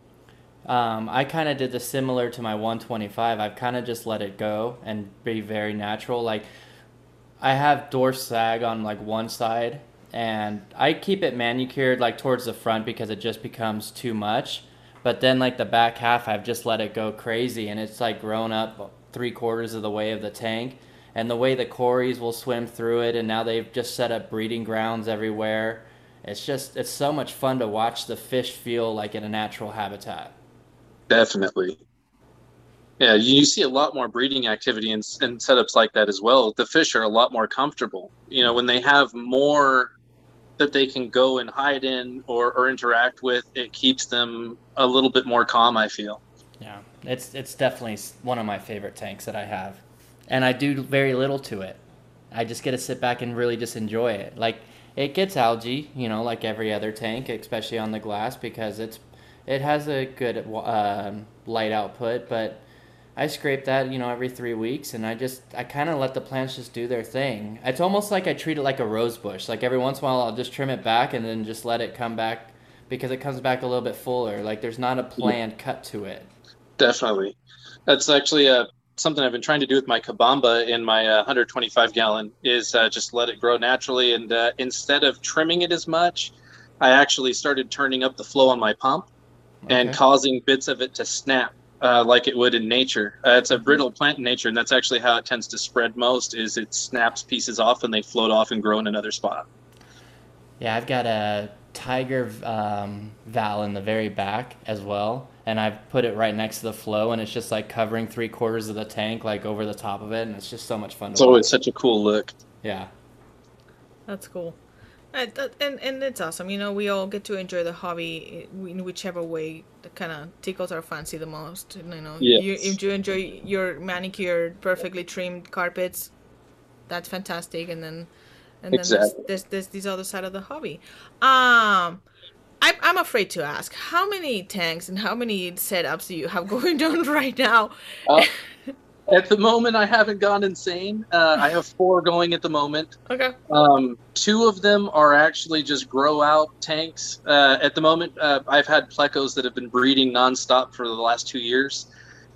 Um, I kind of did the similar to my 125. I've kind of just let it go and be very natural. Like, I have dwarf sag on like one side, and I keep it manicured like towards the front because it just becomes too much. But then, like the back half, I've just let it go crazy, and it's like grown up three quarters of the way of the tank. And the way the cories will swim through it, and now they've just set up breeding grounds everywhere. It's just, it's so much fun to watch the fish feel like in a natural habitat. Definitely. Yeah, you see a lot more breeding activity in, in setups like that as well. The fish are a lot more comfortable. You know, when they have more that they can go and hide in or, or interact with, it keeps them a little bit more calm, I feel. Yeah, it's it's definitely one of my favorite tanks that I have, and I do very little to it. I just get to sit back and really just enjoy it. Like it gets algae, you know, like every other tank, especially on the glass because it's it has a good uh, light output, but I scrape that, you know, every three weeks, and I just I kind of let the plants just do their thing. It's almost like I treat it like a rose bush. Like every once in a while, I'll just trim it back and then just let it come back because it comes back a little bit fuller. Like there's not a planned cut to it. Definitely. That's actually uh, something I've been trying to do with my cabomba in my uh, 125 gallon is uh, just let it grow naturally. And uh, instead of trimming it as much, I actually started turning up the flow on my pump okay. and causing bits of it to snap uh, like it would in nature. Uh, it's a brittle plant in nature, and that's actually how it tends to spread most. Is it snaps pieces off and they float off and grow in another spot. Yeah, I've got a tiger um, val in the very back as well and I've put it right next to the flow, and it's just like covering three quarters of the tank, like over the top of it, and it's just so much fun. To So it's always such a cool look. Yeah, that's cool, and and and it's awesome. You know, we all get to enjoy the hobby in whichever way that kind of tickles our fancy the most. You know, yes. you, if you enjoy your manicured, perfectly trimmed carpets, that's fantastic, and then and then exactly. there's, there's, there's this other side of the hobby. Um I'm, I'm afraid to ask how many tanks and how many setups do you have going on right now? Uh, at the moment, I haven't gone insane. Uh, I have four going at the moment. Okay. Um, two of them are actually just grow out tanks. Uh, at the moment, uh, I've had plecos that have been breeding nonstop for the last two years,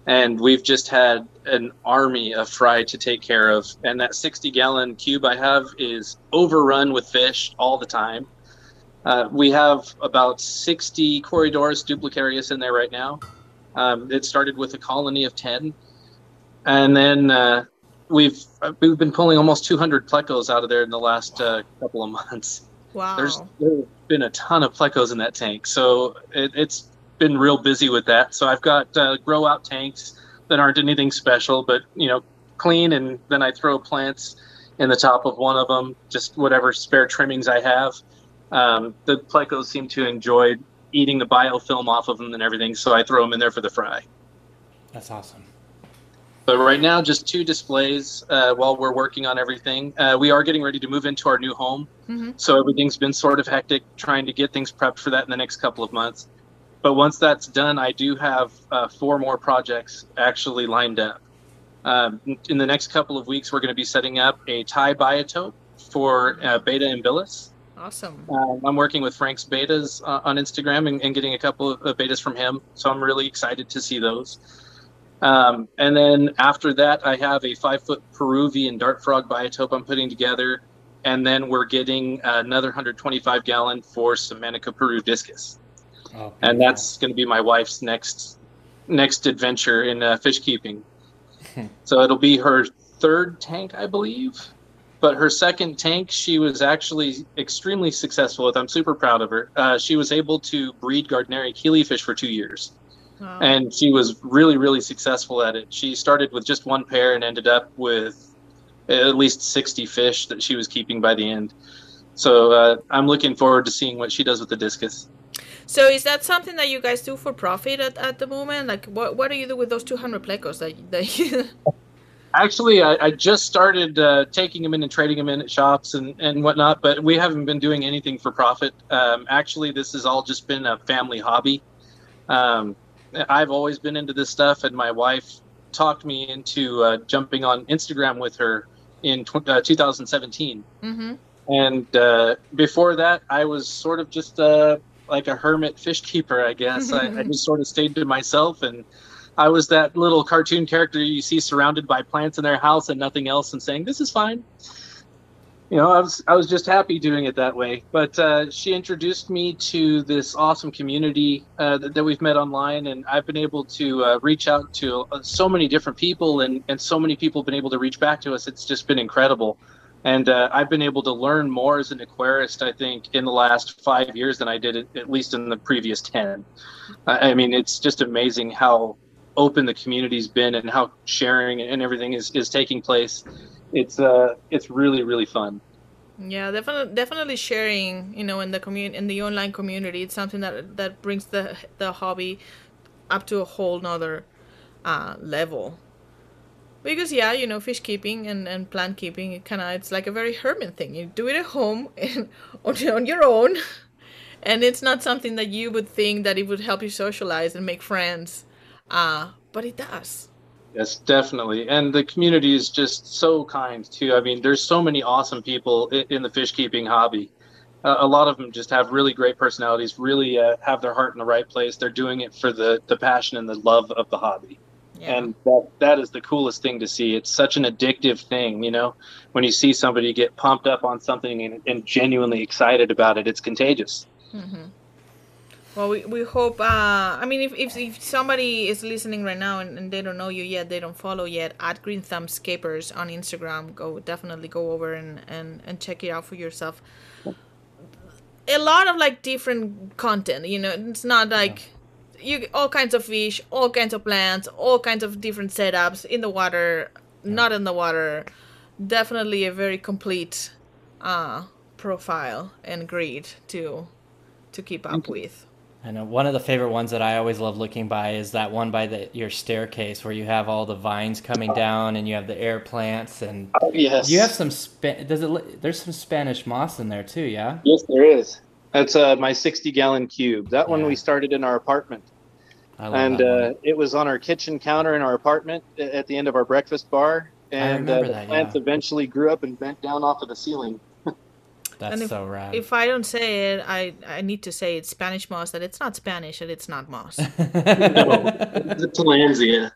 and we've just had an army of fry to take care of. And that 60 gallon cube I have is overrun with fish all the time. Uh, we have about 60 Corydoras duplicareus in there right now. Um, it started with a colony of 10. And then uh, we've uh, we've been pulling almost 200 plecos out of there in the last uh, couple of months. Wow. There's, there's been a ton of plecos in that tank. So it, has been real busy with that. So I've got uh, grow out tanks that aren't anything special, but, you know, clean. And then I throw plants in the top of one of them, just whatever spare trimmings I have um, the plecos seem to enjoy eating the biofilm off of them and everything, so I throw them in there for the fry. That's awesome. But right now, just two displays uh, while we're working on everything. Uh, we are getting ready to move into our new home, mm-hmm. so everything's been sort of hectic trying to get things prepped for that in the next couple of months. But once that's done, I do have uh, four more projects actually lined up. Um, in the next couple of weeks, we're going to be setting up a Thai biotope for uh, Betta imbellis. Awesome. Um, I'm working with Frank's bettas uh, on Instagram and, and, getting a couple of bettas from him. So I'm really excited to see those. Um, and then after that, I have a five foot Peruvian dart frog biotope I'm putting together. And then we're getting another 125 gallon for some Peru discus. Oh, and that's going to be my wife's next next adventure in uh, fish keeping. so it'll be her third tank, I believe. But her second tank, she was actually extremely successful with. I'm super proud of her. Uh, she was able to breed Gardneri killifish for two years. Wow. And she was really, really successful at it. She started with just one pair and ended up with at least 60 fish that she was keeping by the end. So uh, I'm looking forward to seeing what she does with the discus. So is that something that you guys do for profit at, at the moment? Like, what what do you do with those 200 plecos that, that you... Actually, I, I just started uh, taking them in and trading them in at shops and, and whatnot, but we haven't been doing anything for profit. Um, actually, this has all just been a family hobby. Um, I've always been into this stuff, and my wife talked me into uh, jumping on Instagram with her in tw- uh, 2017. mm-hmm. And uh, before that, I was sort of just uh, like a hermit fish keeper, I guess. I, I just sort of stayed to myself, and I was that little cartoon character you see surrounded by plants in their house and nothing else, and saying, "This is fine." You know, I was I was just happy doing it that way. But uh, she introduced me to this awesome community uh, that, that we've met online, and I've been able to uh, reach out to uh, so many different people, and and so many people have been able to reach back to us. It's just been incredible and uh, I've been able to learn more as an aquarist, I think, in the last five years than I did at, at least in the previous ten. I I mean, it's just amazing how open the community's been and how sharing and everything is, is taking place. It's uh, it's really really fun. Yeah, definitely, definitely sharing. You know, in the community, in the online community, it's something that that brings the the hobby up to a whole nother uh, level. Because yeah, you know, fish keeping and, and plant keeping, it kind of it's like a very hermit thing. You do it at home and on, on your own, and it's not something that you would think that it would help you socialize and make friends, uh, but it does. Yes, definitely. And the community is just so kind too. I mean, there's so many awesome people in the fish keeping hobby. Uh, a lot of them just have really great personalities, really uh, have their heart in the right place. They're doing it for the, the passion and the love of the hobby. Yeah. And that, that is the coolest thing to see. It's such an addictive thing, you know, when you see somebody get pumped up on something and, and genuinely excited about it, it's contagious. Well, we, we hope. Uh, I mean, if, if, if somebody is listening right now and, and they don't know you yet, they don't follow yet, at Green Thumb Scapers on Instagram, go definitely go over and, and, and check it out for yourself. A lot of like different content, you know, it's not like you all kinds of fish, all kinds of plants, all kinds of different setups in the water, not in the water. Definitely a very complete uh, profile and grid to to keep up with. I know one of the favorite ones that I always love looking by is that one by the, your staircase where you have all the vines coming down and you have the air plants and Yes. you have some Spa- does it there's some Spanish moss in there too, yeah? Yes, there is. That's uh, my 60 gallon cube. That one we started in our apartment. I love and uh, it was on our kitchen counter in our apartment at the end of our breakfast bar. And uh, remember the that, plants yeah. eventually grew up and bent down off of the ceiling. That's and if- so rad. If I don't say it, I I need to say it's Spanish moss. That it's not Spanish and it's not moss. the Tillandsia.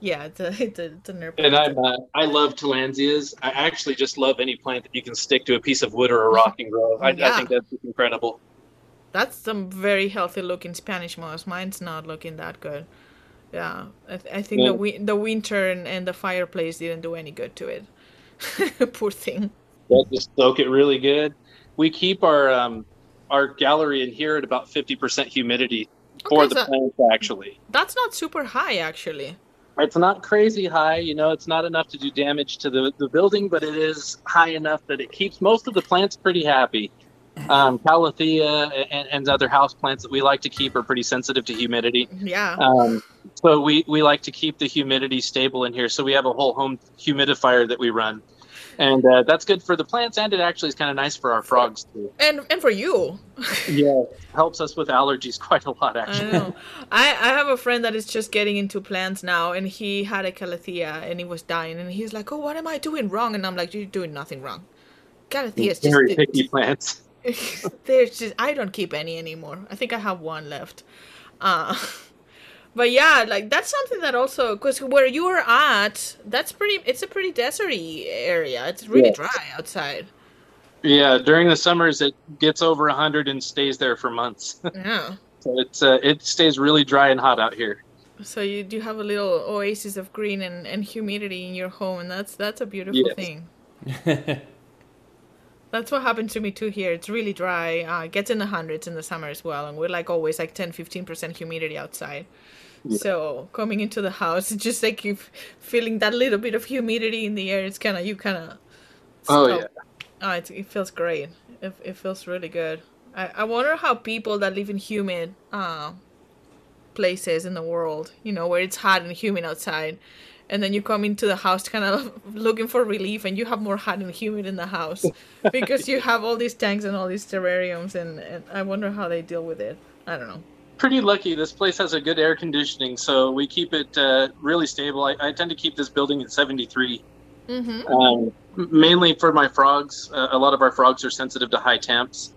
yeah, it's a it's a, it's a nerve. And I'm, uh, I love Tillandsias. I actually just love any plant that you can stick to a piece of wood or a rock and grow. I, I think that's just incredible. That's some very healthy looking Spanish moss. Mine's not looking that good. Yeah, I, th- I think Yeah. the wi- the winter and, and the fireplace didn't do any good to it. Poor thing. That just soak it really good. We keep our um, our gallery in here at about 50% humidity for Okay, the so- plants, actually. That's not super high actually. It's not crazy high, you know, it's not enough to do damage to the, the building, but it is high enough that it keeps most of the plants pretty happy. Um, Calathea and, and other house plants that we like to keep are pretty sensitive to humidity. Yeah. Um, so we, we like to keep the humidity stable in here. So we have a whole home humidifier that we run. And uh, that's good for the plants, and it actually is kind of nice for our frogs too. and and for you. Yeah, helps us with allergies quite a lot, actually I know. I, I have a friend that is just getting into plants now, and he had a calathea and he was dying, and he's like, "Oh, what am I doing wrong?" And I'm like, "You're doing nothing wrong. Calathea is just Very picky plants. there's just I don't keep any anymore. I think I have one left. Uh, but yeah, like that's something that also because where you're at, that's pretty. It's a pretty deserty area. It's really Yes. dry outside. Yeah, during the summers it gets over 100 and stays there for months. Yeah. so it's uh, it stays really dry and hot out here. So you do have a little oasis of green and, and humidity in your home, and that's that's a beautiful Yes. thing. That's what happened to me too here. It's really dry. Uh, it gets in the hundreds in the summer as well, and we're like always like 10 15% humidity outside. So coming into the house, it's just like you feeling that little bit of humidity in the air. It's kind of you kind of. Oh, yeah. Oh, it's, it feels great. It, it feels really good. I, I wonder how people that live in humid uh, places in the world, you know, where it's hot and humid outside, and then you come into the house kind of looking for relief, and you have more hot and humid in the house because you have all these tanks and all these terrariums, and, and I wonder how they deal with it. I don't know. Pretty lucky. This place has a good air conditioning, so we keep it uh, really stable. I, I tend to keep this building at 73. Mm-hmm. Um, mainly for my frogs. Uh, a lot of our frogs are sensitive to high temps.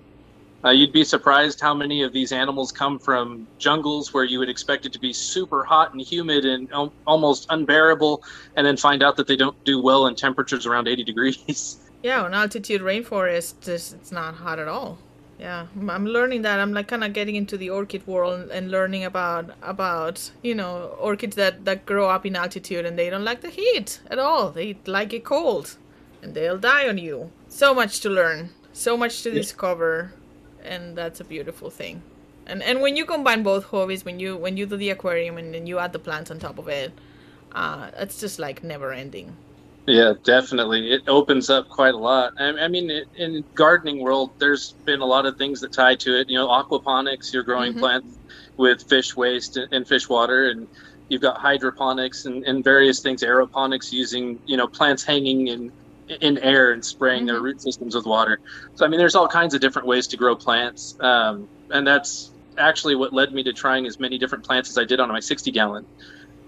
Uh, you'd be surprised how many of these animals come from jungles where you would expect it to be super hot and humid and al- almost unbearable, and then find out that they don't do well in temperatures around 80 degrees. Yeah, on altitude rainforest, it's, it's not hot at all. Yeah, I'm- learning that. I'm like kind of getting into the orchid world and, and learning about about you know orchids that that grow up in altitude and they don't like the heat at all. They like it cold, and they'll die on you. So much to learn, so much to discover, and that's a beautiful thing. And and when you combine both hobbies, when you when you do the aquarium and then you add the plants on top of it, uh, it's just like never ending. Yeah, definitely. It opens up quite a lot. I, I mean, it, in gardening world, there's been a lot of things that tie to it. You know, aquaponics, you're growing Mhm. plants with fish waste and, and fish water, and you've got hydroponics and, and various things. Aeroponics using you know plants hanging in in air and spraying their Mhm. root systems with water. So I mean, there's all kinds of different ways to grow plants, um, and that's actually what led me to trying as many different plants as I did on my 60 gallon.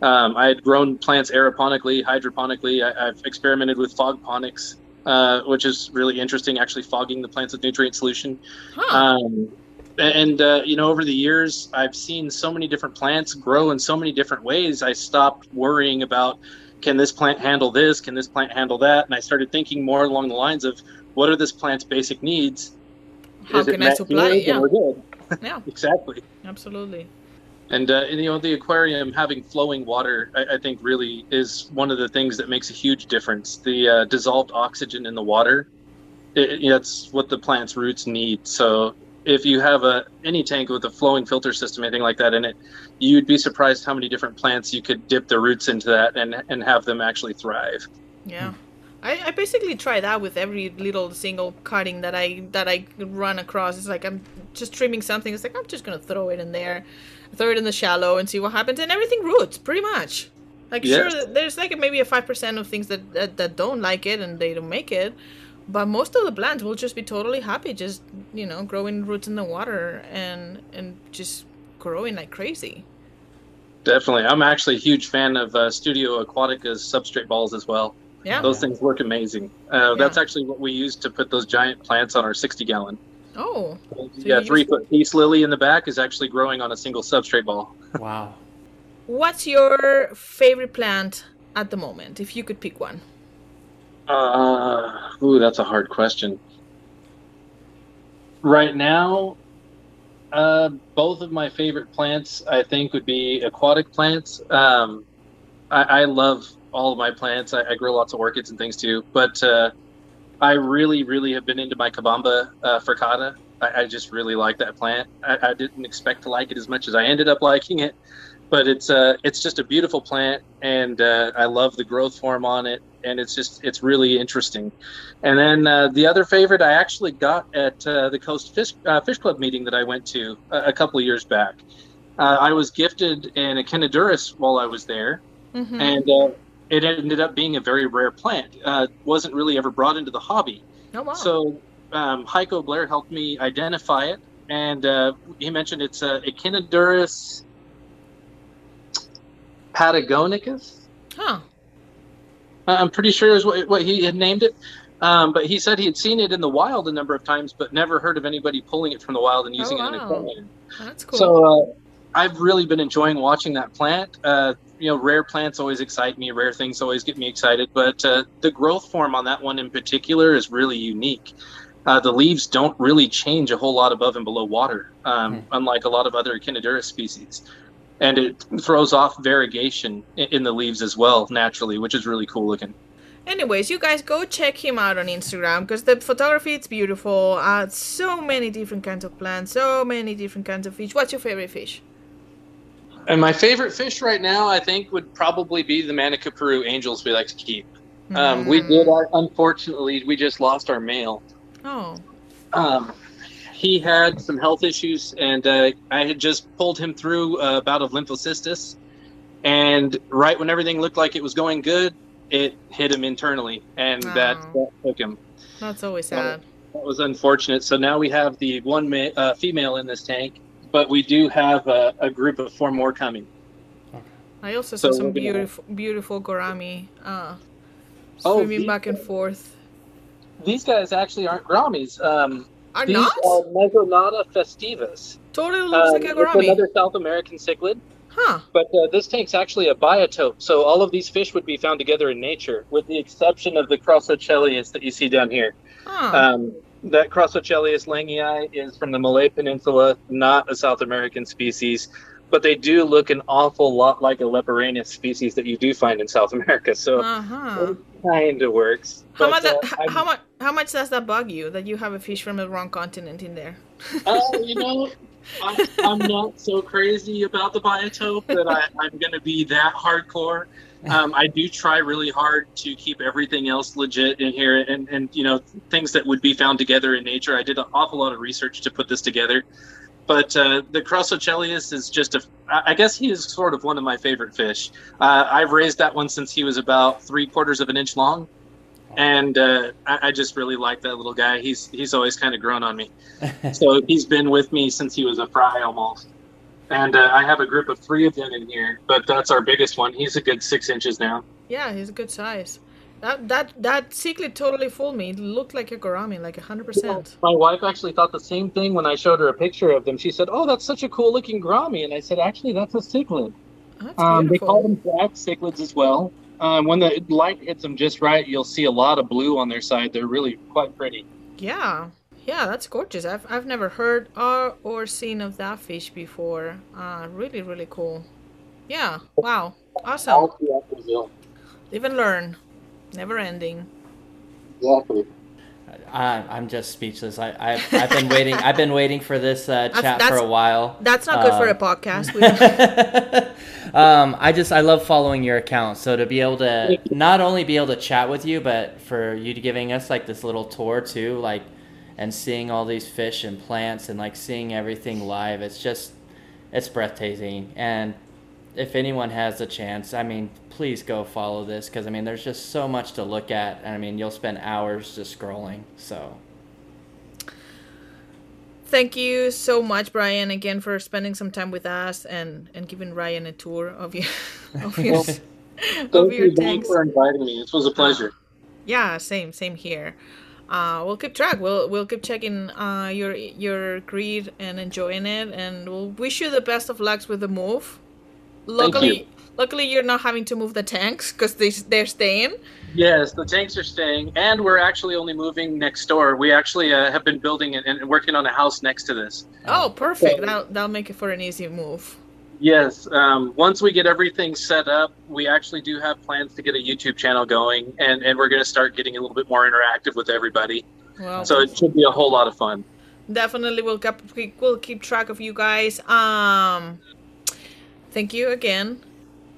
Um, I had grown plants aeroponically, hydroponically. I, I've experimented with fogponics, uh, which is really interesting, actually fogging the plants with nutrient solution. Huh. Um, and, uh, you know, over the years, I've seen so many different plants grow in so many different ways. I stopped worrying about can this plant handle this? Can this plant handle that? And I started thinking more along the lines of what are this plant's basic needs? How Is it can I supply? here? Yeah. Yeah, Exactly. absolutely. And, uh, and, you know, the aquarium having flowing water, I, I think, really is one of the things that makes a huge difference. The uh, dissolved oxygen in the water, it, it, that's what the plant's roots need. So if you have a any tank with a flowing filter system, anything like that in it, you'd be surprised how many different plants you could dip the roots into that and and have them actually thrive. Yeah. I, I basically try that with every little single cutting that I that I run across. It's like I'm just trimming something. It's like I'm just gonna throw it in there, throw it in the shallow, and see what happens. And everything roots pretty much. Like Yes. sure, there's like maybe a five percent of things that, that that don't like it and they don't make it, but most of the plants will just be totally happy, just you know, growing roots in the water and and just growing like crazy. Definitely, I'm actually a huge fan of uh, Studio Aquatica's substrate balls as well. Yeah. Those things work amazing. Uh, That's actually what we use to put those giant plants on our 60 gallon. Oh. yeah, three use- foot peace lily in the back is actually growing on a single substrate ball. Wow. What's your favorite plant at the moment, if you could pick one? Uh, ooh, that's a hard question. Right now, uh, both of my favorite plants, I think, would be aquatic plants. Um, I, I love all of my plants. I, I grow lots of orchids and things too, but uh, I really, really have been into my Cabomba uh, furcata. I, I just really like that plant. I, didn't expect to like it as much as I ended up liking it, but it's uh, it's just a beautiful plant, and uh, I love the growth form on it, and it's just it's really interesting. And then uh, the other favorite I actually got at uh, the Coast Fish uh, Fish Club meeting that I went to a, a couple of years back. Uh, I was gifted an Echinodorus while I was there, Mm-hmm. and uh, it ended up being a very rare plant. Uh, wasn't really ever brought into the hobby. oh wow. So um, Heiko Bleher helped me identify it, and uh, he mentioned it's uh, Echinodorus patagonicus. huh. I'm pretty sure is what, what he had named it. Um, but he said he had seen it in the wild a number of times, but never heard of anybody pulling it from the wild and Oh, using it in a aquarium. That's cool. So uh, I've really been enjoying watching that plant. Uh, you know, rare plants always excite me. Rare things always get me excited. But uh, the growth form on that one in particular is really unique. Uh, the leaves don't really change a whole lot above and below water, um, unlike a lot of other Echinodorus species. And it throws off variegation in the leaves as well, naturally, which is really cool looking. Anyways, you guys go check him out on Instagram because the photography it's beautiful. Uh, so many different kinds of plants, so many different kinds of fish. What's your favorite fish? And my favorite fish right now, I think, would probably be the Manacapuru angels we like to keep. Um, we Mm. did, uh, unfortunately, we just lost our male. Oh. Um, he had some health issues, and uh, I had just pulled him through a bout of lymphocystis. And right when everything looked like it was going good, it hit him internally, and that, Oh. that took him. That's always sad. That was unfortunate. So now we have the one ma- uh, female in this tank, but we do have a, a group of four more coming. I also So saw some we're gonna- beautiful, beautiful gourami uh, Oh, swimming back and forth. These guys actually aren't gouramis. Um, Are not? Mesonauta festivus. totally looks Um, like a it's another South American cichlid. Huh. But uh, this tank's actually a biotope, so all of these fish would be found together in nature, with the exception of the Crossocheilus that you see down here. Huh. Um, that Crossocheilus langei is from the Malay Peninsula, not a South American species, but they do look an awful lot like a Leporinus species that you do find in South America. So uh-huh. It kind of works. How But, much? uh, h- I'm- how much? How much does that bug you that you have a fish from the wrong continent in there? Uh, you know, I, I'm not so crazy about the biotope that I, I'm going to be that hardcore. Um, I do try really hard to keep everything else legit in here, and and you know things that would be found together in nature. I did an awful lot of research to put this together, but uh, the Crossocheilus is just a, I guess he is sort of one of my favorite fish. Uh, I've raised that one since he was about three quarters of an inch long, and uh, I, I just really like that little guy. He's he's always kind of grown on me so he's been with me since he was a fry almost. And uh, I have a group of three of them in here, but that's our biggest one. He's a good six inches now. Yeah, he's a good size. That that that cichlid totally fooled me. It looked like a gourami, like hundred percent. My wife actually thought the same thing when I showed her a picture of them. She said, "Oh, that's such a cool looking grommy," and I said, "Actually, that's a cichlid. That's Um, they call them black cichlids as well. Um, when the light hits them just right, you'll see a lot of blue on their side. They're really quite pretty. Yeah, yeah, that's gorgeous. I've I've never heard or or seen of that fish before. Uh, really, really cool. Yeah. Wow. Awesome. All throughout Brazil. Live and learn. Never ending. Exactly. I, I'm just speechless. I, I've, I've been waiting. I've been waiting for this uh, That's- chat for a while. That's not good for a Um, podcast. Um, I just I love following your account. So to be able to not only be able to chat with you, but for you to giving us like this little tour too, like and seeing all these fish and plants and like seeing everything live, it's just it's breathtaking. And if anyone has a chance, I mean, please go follow this because I mean, there's just so much to look at, and I mean, you'll spend hours just scrolling. So thank you so much, Brian, again for spending some time with us and and giving Ryan a tour of your of your, of Thank your you, Don, tanks. for inviting me. This was a pleasure. Yeah, same, same here. Uh, we'll keep track. We'll we'll keep checking uh, your your greed and enjoying it, and we'll wish you the best of lucks with the move. Luckily, you. luckily you're not having to move the tanks because they they're staying. Yes, the tanks are staying, and we're actually only moving next door. We actually uh, have been building and working on a house next to this. Oh, perfect. That'll that'll make it for an easy move. Yes, um, once we get everything set up, we actually do have plans to get a YouTube channel going, and, and we're going to start getting a little bit more interactive with everybody. Well, So it should be a whole lot of fun. definitely we'll keep we'll keep track of you guys. Um, thank you again.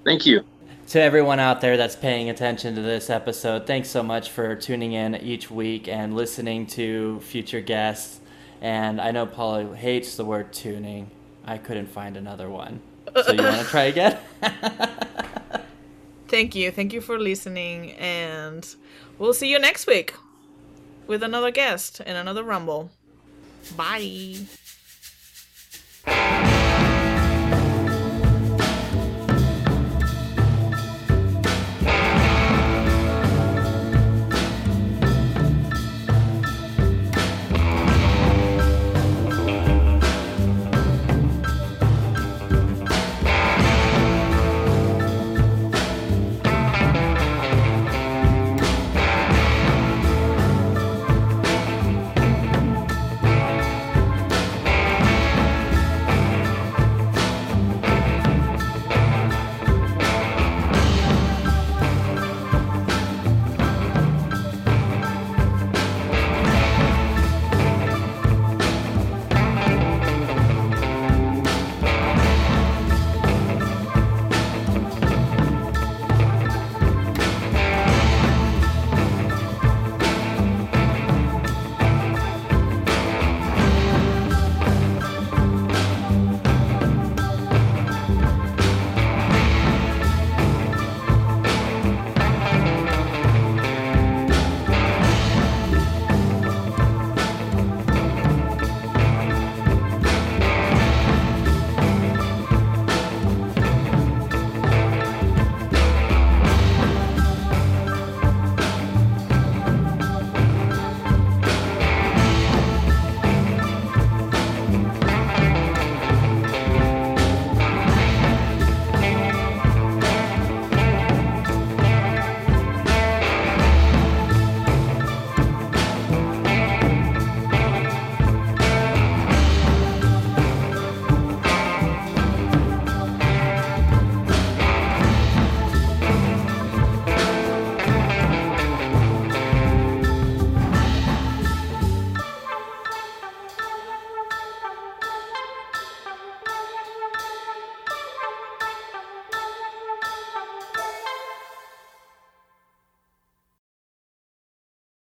Thank you. to everyone out there that's paying attention to this episode, thanks so much for tuning in each week and listening to future guests. And I know Paula hates the word tuning. I couldn't find another one. So you want to try again? Thank you. Thank you for listening. And we'll see you next week with another guest and another Rumble. Bye.